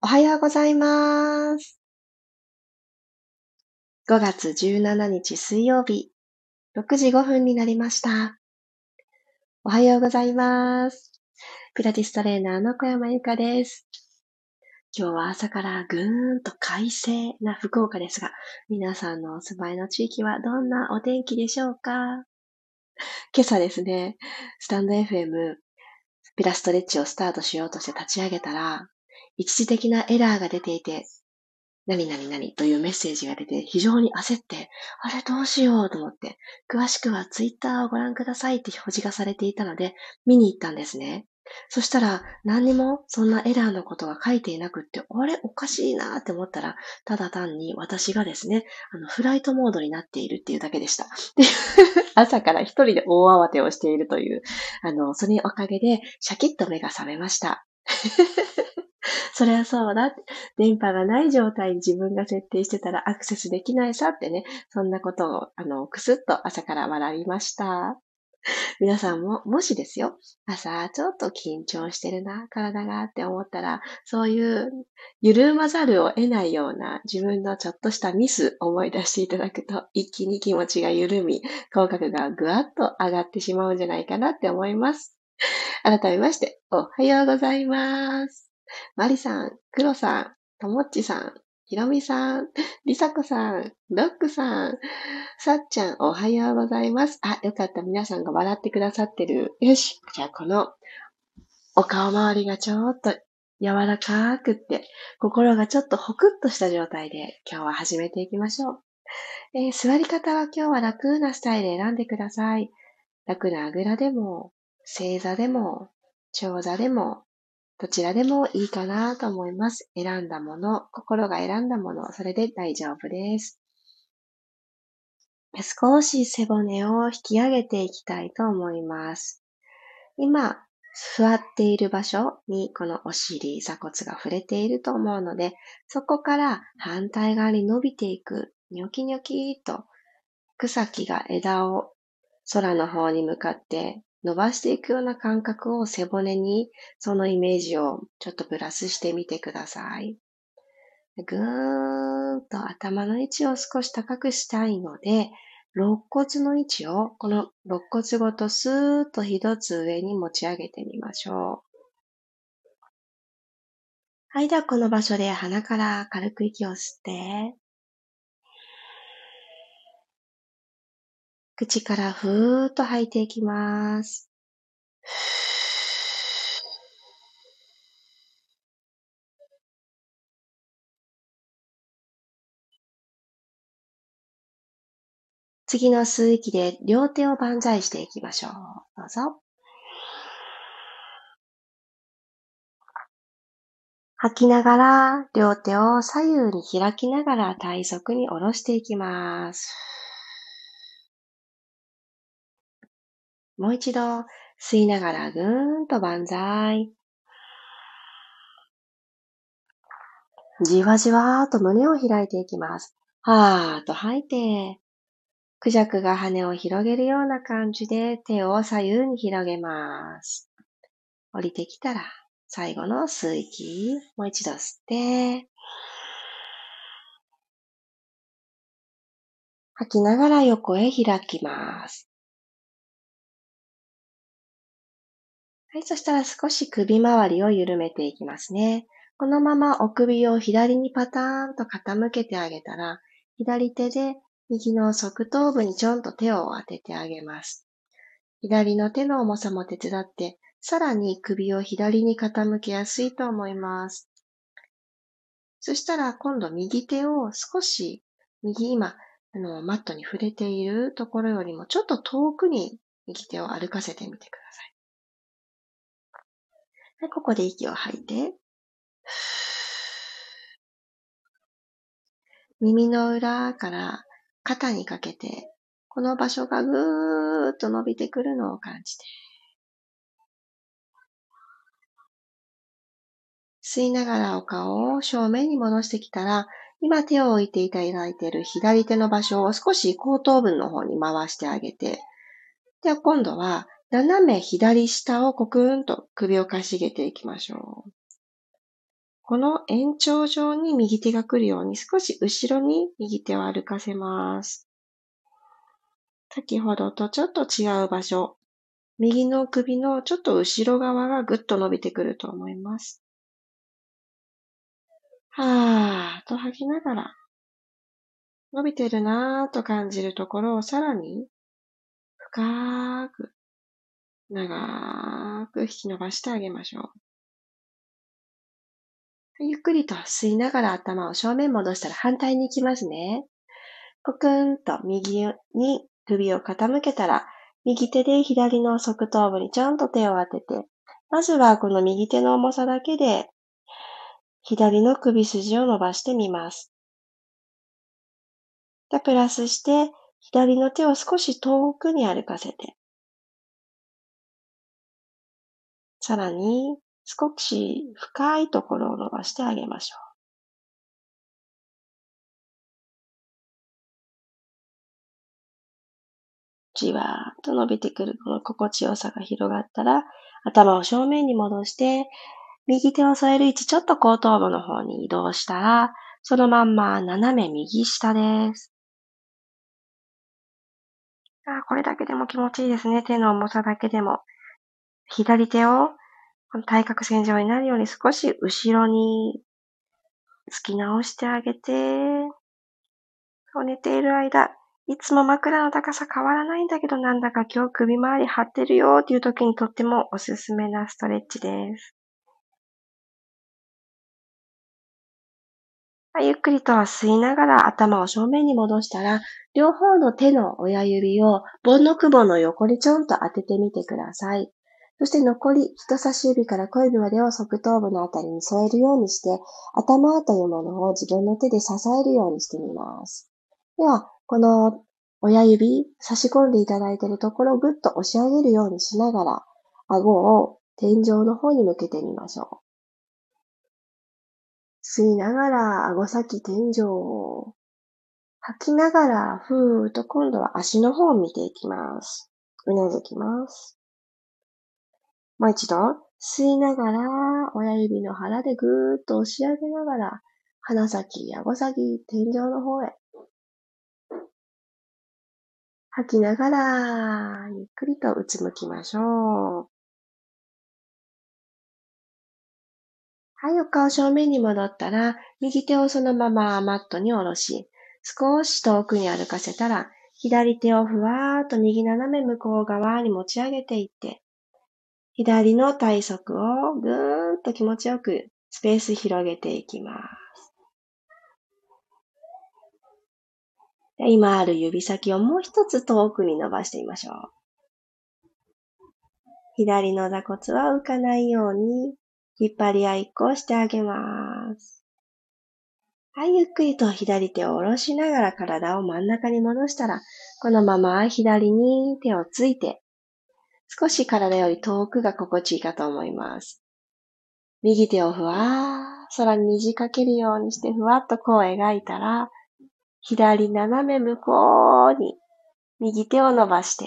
おはようございます。5月17日水曜日、6時5分になりました。おはようございます。ピラティストレーナーの小山由かです。今日は朝からぐーんと快晴な福岡ですが、皆さんのお住まいの地域はどんなお天気でしょうか？今朝ですね、スタンド FM ピラストレッチをスタートしようとして立ち上げたら、一時的なエラーが出ていて、何々々というメッセージが出て非常に焦って、あれどうしようと思って、詳しくはツイッターをご覧くださいって表示がされていたので、見に行ったんですね。そしたら、何にもそんなエラーのことが書いていなくって、あれおかしいなって思ったら、ただ単に私がですね、あの、フライトモードになっているっていうだけでした。朝から一人で大慌てをしているという、あの、それにおかげで、シャキッと目が覚めました。そりゃそうだ。電波がない状態に自分が設定してたらアクセスできないさってね、そんなことを、あの、くすっと朝から笑いました。皆さんも、もしですよ、朝ちょっと緊張してるな、体がって思ったら、そういう緩まざるを得ないような自分のちょっとしたミス思い出していただくと、一気に気持ちが緩み、口角がぐわっと上がってしまうんじゃないかなって思います。改めまして、おはようございます。マリさん、クロさん、ともっちさん、ひろみさん、りさこさん、ドックさん、さっちゃん、おはようございます。あ、よかった。皆さんが笑ってくださってる。よし。じゃあ、この、お顔周りがちょっと柔らかくって、心がちょっとホクッとした状態で、今日は始めていきましょう。えー座り方は今日は楽なスタイル選んでください。楽なあぐらでも、正座でも、長座でも、どちらでもいいかなと思います。選んだもの、心が選んだもの、それで大丈夫です。少し背骨を引き上げていきたいと思います。今、座っている場所にこのお尻、座骨が触れていると思うので、そこから反対側に伸びていく、ニョキニョキと草木が枝を空の方に向かって伸ばしていくような感覚を背骨にそのイメージをちょっとプラスしてみてください。ぐーんと頭の位置を少し高くしたいので、肋骨の位置をこの肋骨ごとスーッと一つ上に持ち上げてみましょう。はい、ではこの場所で鼻から軽く息を吸って、口からふーっと吐いていきます。次の吸う息で両手を万歳していきましょう。どうぞ。吐きながら両手を左右に開きながら体側に下ろしていきます。もう一度吸いながらぐーんと万歳。じわじわーと胸を開いていきます。はーっと吐いて、クジャクが羽を広げるような感じで手を左右に広げます。降りてきたら最後の吸う息、もう一度吸って、吐きながら横へ開きます。い、そしたら少し首周りを緩めていきますね。このままお首を左にパターンと傾けてあげたら、左手で右の側頭部にちょんと手を当ててあげます。左の手の重さも手伝って、さらに首を左に傾けやすいと思います。そしたら今度右手を少し、右今、あの、マットに触れているところよりもちょっと遠くに右手を歩かせてみてください。はい、ここで息を吐いて、耳の裏から肩にかけて、この場所がぐーっと伸びてくるのを感じて、吸いながらお顔を正面に戻してきたら、今手を置いていただいている左手の場所を少し後頭部の方に回してあげて、では今度は斜め左下をコクーンと首をかしげていきましょう。この延長上に右手が来るように少し後ろに右手を歩かせます。先ほどとちょっと違う場所。右の首のちょっと後ろ側がぐっと伸びてくると思います。はーと吐きながら、伸びてるなーと感じるところをさらに深く、長く引き伸ばしてあげましょう。ゆっくりと吸いながら頭を正面戻したら反対に行きますね。コクンと右に首を傾けたら、右手で左の側頭部にちゃんと手を当てて、まずはこの右手の重さだけで、左の首筋を伸ばしてみます。プラスして、左の手を少し遠くに歩かせて、さらに少し深いところを伸ばしてあげましょう。じわーっと伸びてくるこの心地よさが広がったら、頭を正面に戻して、右手を添える位置ちょっと後頭部の方に移動したら、そのまんま斜め右下です。あこれだけでも気持ちいいですね。手の重さだけでも。左手をこの対角線上になるように少し後ろに突き直してあげて、寝ている間、いつも枕の高さ変わらないんだけどなんだか今日首周り張ってるよっていう時にとってもおすすめなストレッチです。ゆっくりと吸いながら頭を正面に戻したら、両方の手の親指を盆の雲の横にちょんと当ててみてください。そして残り人差し指から小指までを側頭部のあたりに添えるようにして、頭というものを自分の手で支えるようにしてみます。では、この親指、差し込んでいただいているところをぐっと押し上げるようにしながら、顎を天井の方に向けてみましょう。吸いながら顎先天井を吐きながらふーっと今度は足の方を見ていきます。うなずきます。もう一度、吸いながら、親指の腹でぐーっと押し上げながら、鼻先、顎先、天井の方へ。吐きながら、ゆっくりとうつむきましょう。はい、お顔正面に戻ったら、右手をそのままマットに下ろし、少し遠くに歩かせたら、左手をふわーっと右斜め向こう側に持ち上げていって、左の体側をぐーんと気持ちよくスペース広げていきます。今ある指先をもう一つ遠くに伸ばしてみましょう。左の座骨は浮かないように引っ張り合いっこをしてあげます。はい、ゆっくりと左手を下ろしながら体を真ん中に戻したら、このまま左に手をついて少し体より遠くが心地いいかと思います。右手をふわー空に虹かけるようにしてふわっとこう描いたら、左斜め向こうに右手を伸ばして、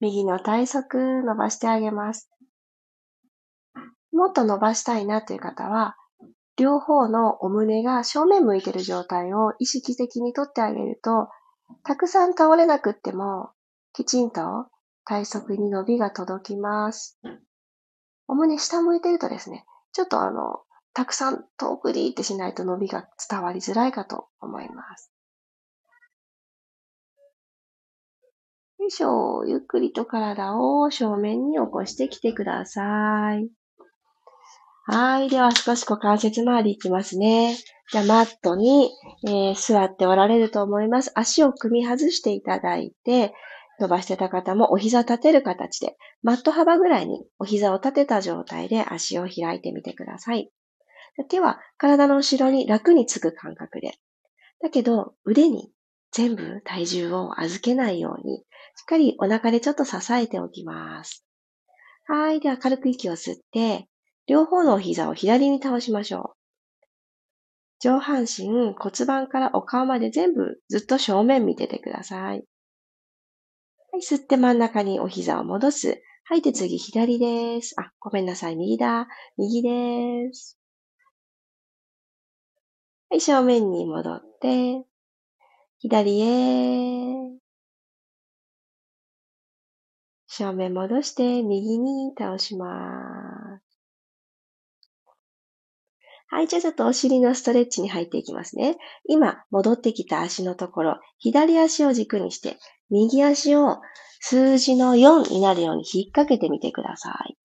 右の体側伸ばしてあげます。もっと伸ばしたいなという方は、両方のお胸が正面向いている状態を意識的にとってあげると、たくさん倒れなくってもきちんと体側に伸びが届きます。お胸下向いてるとですね、ちょっとあの、たくさん遠くにってしないと伸びが伝わりづらいかと思います。よいしょ。ゆっくりと体を正面に起こしてきてください。はい。では少し股関節周りいきますね。じゃあマットに、えー、座っておられると思います。足を組み外していただいて、伸ばしてた方もお膝立てる形で、マット幅ぐらいにお膝を立てた状態で足を開いてみてください。手は体の後ろに楽につく感覚で。だけど腕に全部体重を預けないように、しっかりお腹でちょっと支えておきます。はい。では軽く息を吸って、両方のお膝を左に倒しましょう。上半身、骨盤からお顔まで全部ずっと正面見ててください。はい、吸って真ん中にお膝を戻す。はい、で次、左です。あ、ごめんなさい、右だ。右です。はい、正面に戻って、左へ。正面戻して、右に倒します。はい、じゃあちょっとお尻のストレッチに入っていきますね。今、戻ってきた足のところ、左足を軸にして、右足を数字の4になるように引っ掛けてみてください。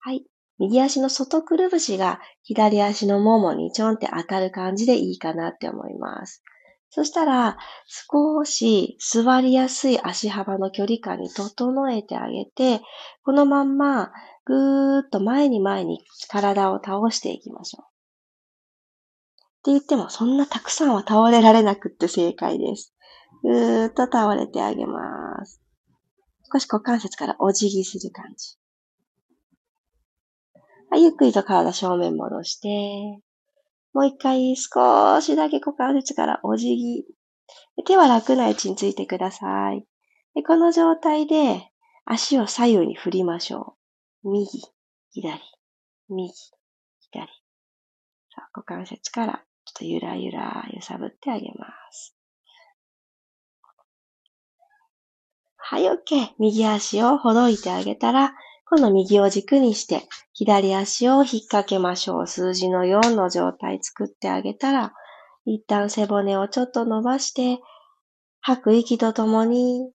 はい。右足の外くるぶしが左足のももにちょんって当たる感じでいいかなって思います。そしたら、少し座りやすい足幅の距離感に整えてあげて、このまんまぐーっと前に前に体を倒していきましょう。って言っても、そんなたくさんは倒れられなくって正解です。ぐーっと倒れてあげます。少し股関節からお辞儀する感じ。はい、ゆっくりと体正面戻して、もう一回少しだけ股関節からお辞儀。手は楽な位置についてください。でこの状態で足を左右に振りましょう。右、左、右、左。さあ、股関節からちょっとゆらゆら揺さぶってあげます。はい、OK。右足をほどいてあげたら、今度右を軸にして、左足を引っ掛けましょう。数字の4の状態作ってあげたら、一旦背骨をちょっと伸ばして、吐く息とともに、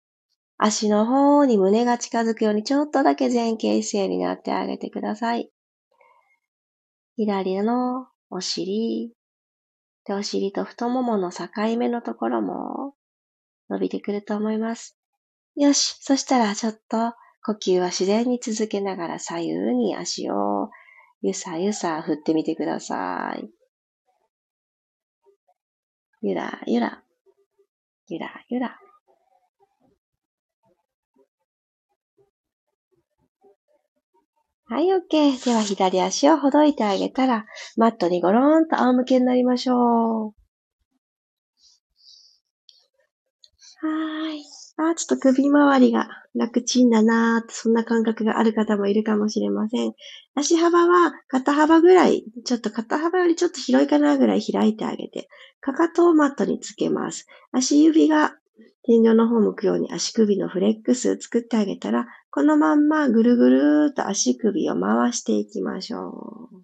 足の方に胸が近づくようにちょっとだけ前傾姿勢になってあげてください。左のお尻、でお尻と太ももの境目のところも伸びてくると思います。よし。そしたらちょっと呼吸は自然に続けながら左右に足をゆさゆさ振ってみてください。ゆらゆら、ゆらゆら。はい、OK。では左足をほどいてあげたら、マットにゴローンと仰向けになりましょう。はい。あ、ちょっと首周りが楽ちんだなーって、そんな感覚がある方もいるかもしれません。足幅は肩幅ぐらい、ちょっと肩幅よりちょっと広いかなぐらい開いてあげて、かかとをマットにつけます。足指が天井の方向くように足首のフレックス作ってあげたら、このまんまぐるぐるーっと足首を回していきましょう。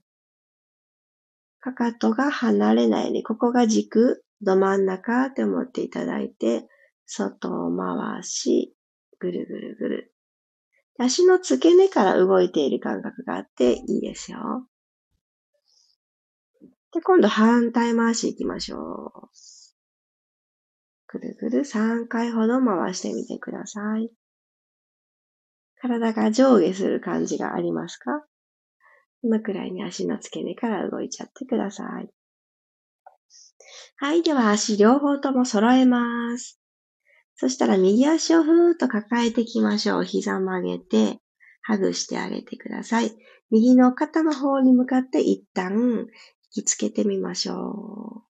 かかとが離れないように、ここが軸、ど真ん中って思っていただいて、外を回し、ぐるぐるぐる。足の付け根から動いている感覚があっていいですよ。で、今度反対回し行きましょう。ぐるぐる3回ほど回してみてください。体が上下する感じがありますか？このくらいに足の付け根から動いちゃってください。はい。では足両方とも揃えます。そしたら右足をふーっと抱えていきましょう。膝曲げて、ハグしてあげてください。右の肩の方に向かって一旦引きつけてみましょう。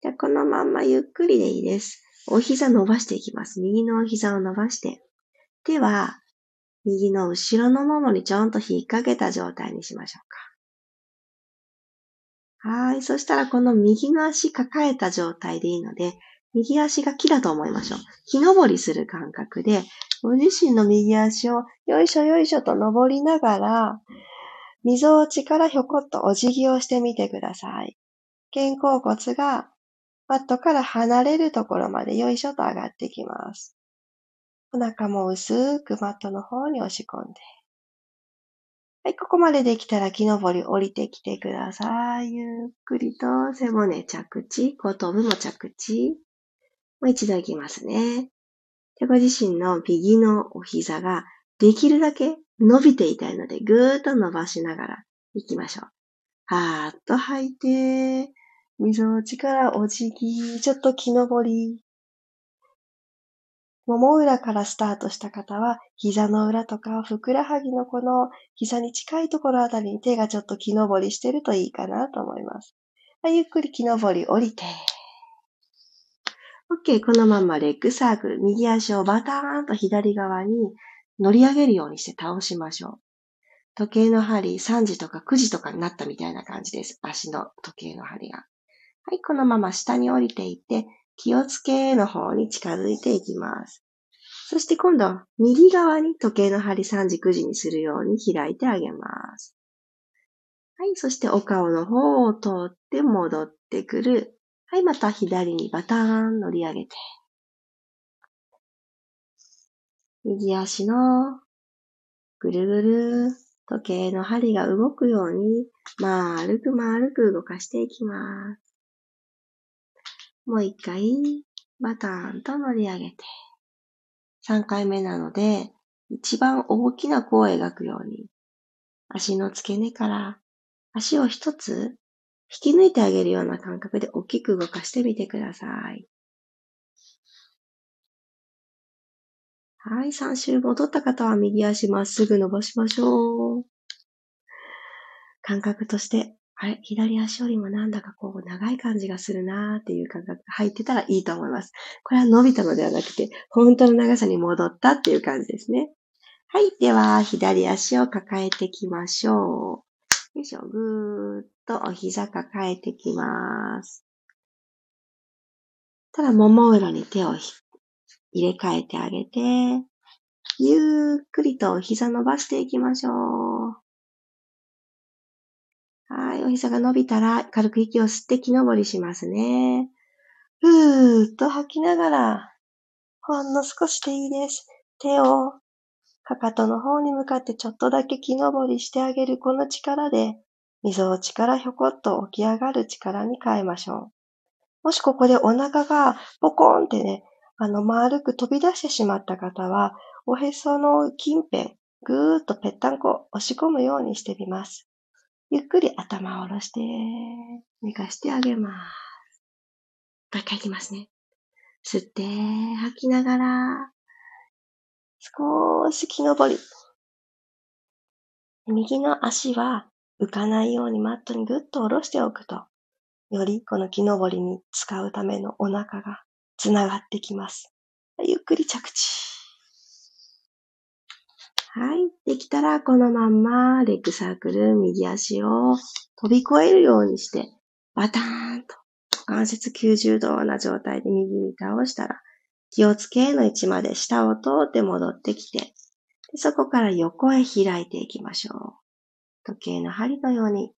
じゃこのまんまゆっくりでいいです。お膝伸ばしていきます。右のお膝を伸ばして。手は右の後ろのももにちょんと引っ掛けた状態にしましょうか。はい。そしたらこの右の足抱えた状態でいいので、右足が木だと思いましょう。木登りする感覚で、ご自身の右足をよいしょよいしょと登りながら、溝落ちからひょこっとお辞儀をしてみてください。肩甲骨がマットから離れるところまでよいしょと上がってきます。お腹も薄くマットの方に押し込んで。はい、ここまでできたら木登り降りてきてください。ゆっくりと背骨着地、後頭部も着地。もう一度いきますね。でご自身の右のお膝ができるだけ伸びていたいので、ぐーっと伸ばしながら行きましょう。はーっと吐いて、溝落ちからお辞儀、ちょっと木登り。もも裏からスタートした方は、膝の裏とかふくらはぎのこの膝に近いところあたりに手がちょっと木登りしてるといいかなと思います。ゆっくり木登り降りて、OK、このままレッグサークル、右足をバターンと左側に乗り上げるようにして倒しましょう。時計の針3時とか9時とかになったみたいな感じです。足の時計の針が。はい、このまま下に降りていって、気をつけの方に近づいていきます。そして今度右側に時計の針3時9時にするように開いてあげます。はい、そしてお顔の方を通って戻ってくる。はい、また左にバターン乗り上げて。右足のぐるぐる時計の針が動くように丸く丸く動かしていきます。もう一回バターンと乗り上げて。3回目なので一番大きな弧を描くように足の付け根から足を一つ引き抜いてあげるような感覚で大きく動かしてみてください。はい、3周戻った方は右足まっすぐ伸ばしましょう。感覚として、あれ、左足よりもなんだかこう長い感じがするなーっていう感覚が入ってたらいいと思います。これは伸びたのではなくて、本当の長さに戻ったっていう感じですね。はい。では、左足を抱えていきましょう。よいしょ。ぐーっとお膝抱えてきます。ただ、もも裏に手を入れ替えてあげて、ゆっくりとお膝伸ばしていきましょう。はい、お膝が伸びたら軽く息を吸って木登りしますね。ふーっと吐きながら、ほんの少しでいいです。手をかかとの方に向かってちょっとだけ木登りしてあげるこの力で、溝落ちからひょこっと起き上がる力に変えましょう。もしここでお腹がポコーンってね、あの、丸く飛び出してしまった方は、おへその近辺、ぐーっとぺったんこ押し込むようにしてみます。ゆっくり頭を下ろして、寝かしてあげます。もう一回いきますね。吸って、吐きながら、少し木登り。右の足は浮かないようにマットにぐっと下ろしておくと、よりこの木登りに使うためのお腹がつながってきます。ゆっくり着地。はい。できたら、このまんま、レッグサークル、右足を飛び越えるようにして、バターンと、関節90度な状態で右に倒したら、気をつけの位置まで下を通って戻ってきて、そこから横へ開いていきましょう。時計の針のように、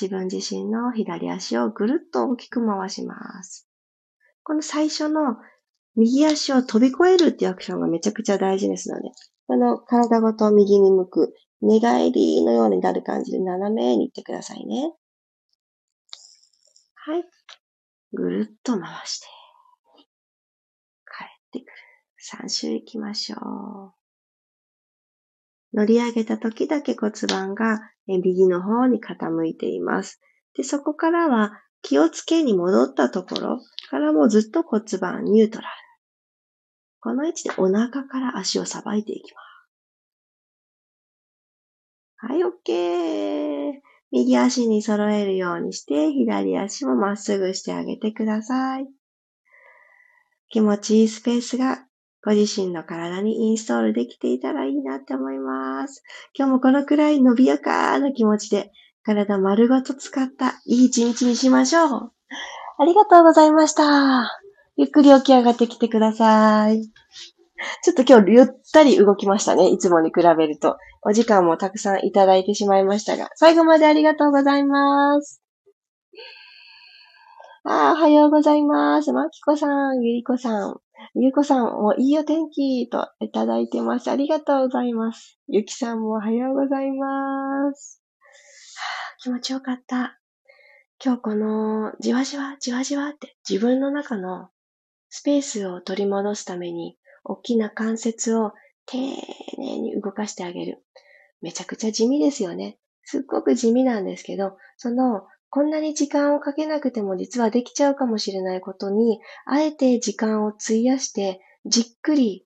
自分自身の左足をぐるっと大きく回します。この最初の右足を飛び越えるっていうアクションがめちゃくちゃ大事ですので、この体ごと右に向く寝返りのようになる感じで斜めに行ってくださいね。はい。ぐるっと回して、帰ってくる。3周行きましょう。乗り上げた時だけ骨盤が右の方に傾いています。で、そこからは気をつけに戻ったところからもずっと骨盤ニュートラル。この位置でお腹から足をさばいていきます。はい、OK。右足に揃えるようにして、左足もまっすぐしてあげてください。気持ちいいスペースがご自身の体にインストールできていたらいいなって思います。今日もこのくらい伸びやかな気持ちで体丸ごと使ったいい一日にしましょう。ありがとうございました。ゆっくり起き上がってきてください。ちょっと今日ゆったり動きましたね。いつもに比べると。お時間もたくさんいただいてしまいましたが、最後までありがとうございます。あおはようございます。まきこさん、ゆりこさん、ゆうこさん、もいいお天気といただいてます。ありがとうございます。ゆきさんもおはようございます。気持ちよかった。今日このじわじわ、じわじわって自分の中のスペースを取り戻すために、大きな関節を丁寧に動かしてあげる。めちゃくちゃ地味ですよね。すっごく地味なんですけど、その、こんなに時間をかけなくても実はできちゃうかもしれないことに、あえて時間を費やして、じっくり、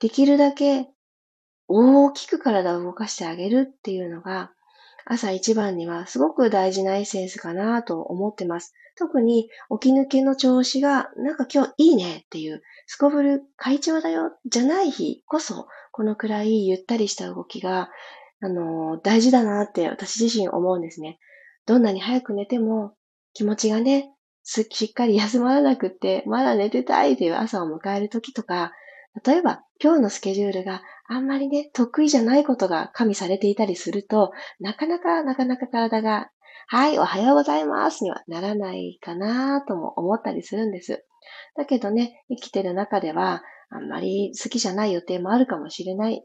できるだけ大きく体を動かしてあげるっていうのが、朝一番にはすごく大事なエッセンスかなと思ってます。特に起き抜けの調子がなんか今日いいねっていう、すこぶる会長だよじゃない日こそ、このくらいゆったりした動きが、あの、大事だなって私自身思うんですね。どんなに早く寝ても気持ちがね、しっかり休まらなくって、まだ寝てたいという朝を迎える時とか、例えば今日のスケジュールがあんまりね、得意じゃないことが加味されていたりすると、なかなかなかなか体が、はい、おはようございますにはならないかなとも思ったりするんです。だけどね、生きてる中では、あんまり好きじゃない予定もあるかもしれない。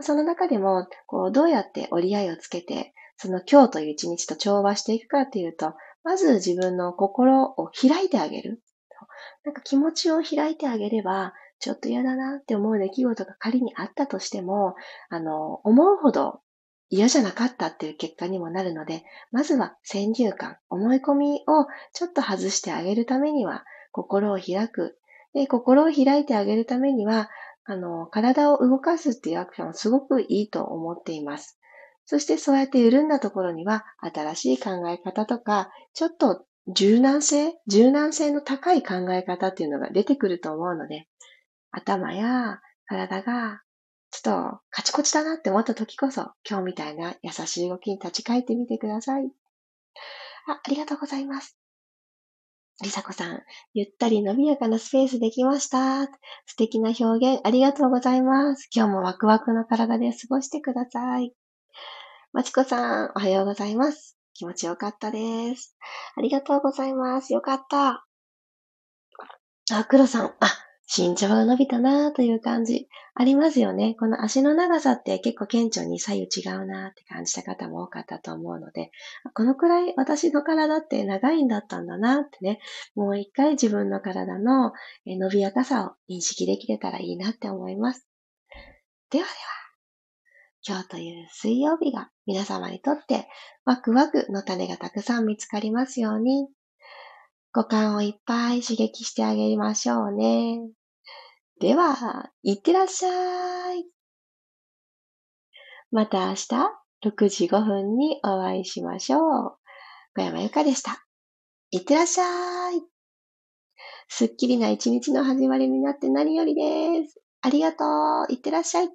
その中でも、こう、どうやって折り合いをつけて、その今日という一日と調和していくかっていうと、まず自分の心を開いてあげる。なんか気持ちを開いてあげれば、ちょっと嫌だなって思う出来事が仮にあったとしても、あの、思うほど嫌じゃなかったっていう結果にもなるので、まずは先入観、思い込みをちょっと外してあげるためには、心を開く。で、心を開いてあげるためには、あの、体を動かすっていうアクションはすごくいいと思っています。そしてそうやって緩んだところには、新しい考え方とか、ちょっと柔軟性、柔軟性の高い考え方っていうのが出てくると思うので、頭や体がちょっとカチコチだなって思った時こそ、今日みたいな優しい動きに立ち返ってみてください。あ、ありがとうございます。りさこさん、ゆったり伸びやかなスペースできました。素敵な表現ありがとうございます。今日もワクワクの体で過ごしてください。まちこさん、おはようございます。気持ちよかったです。ありがとうございます。よかった。あ、黒さん、あ、身長が伸びたなという感じありますよね。この足の長さって結構顕著に左右違うなって感じた方も多かったと思うので、このくらい私の体って長いんだったんだなってね、もう一回自分の体の伸びやかさを認識できれたらいいなって思います。ではでは、今日という水曜日が皆様にとってワクワクの種がたくさん見つかりますように、五感をいっぱい刺激してあげましょうね。では、いってらっしゃい。また明日6時5分にお会いしましょう。小山由かでした。いってらっしゃい。すっきりな一日の始まりになって何よりです。ありがとう。いってらっしゃい。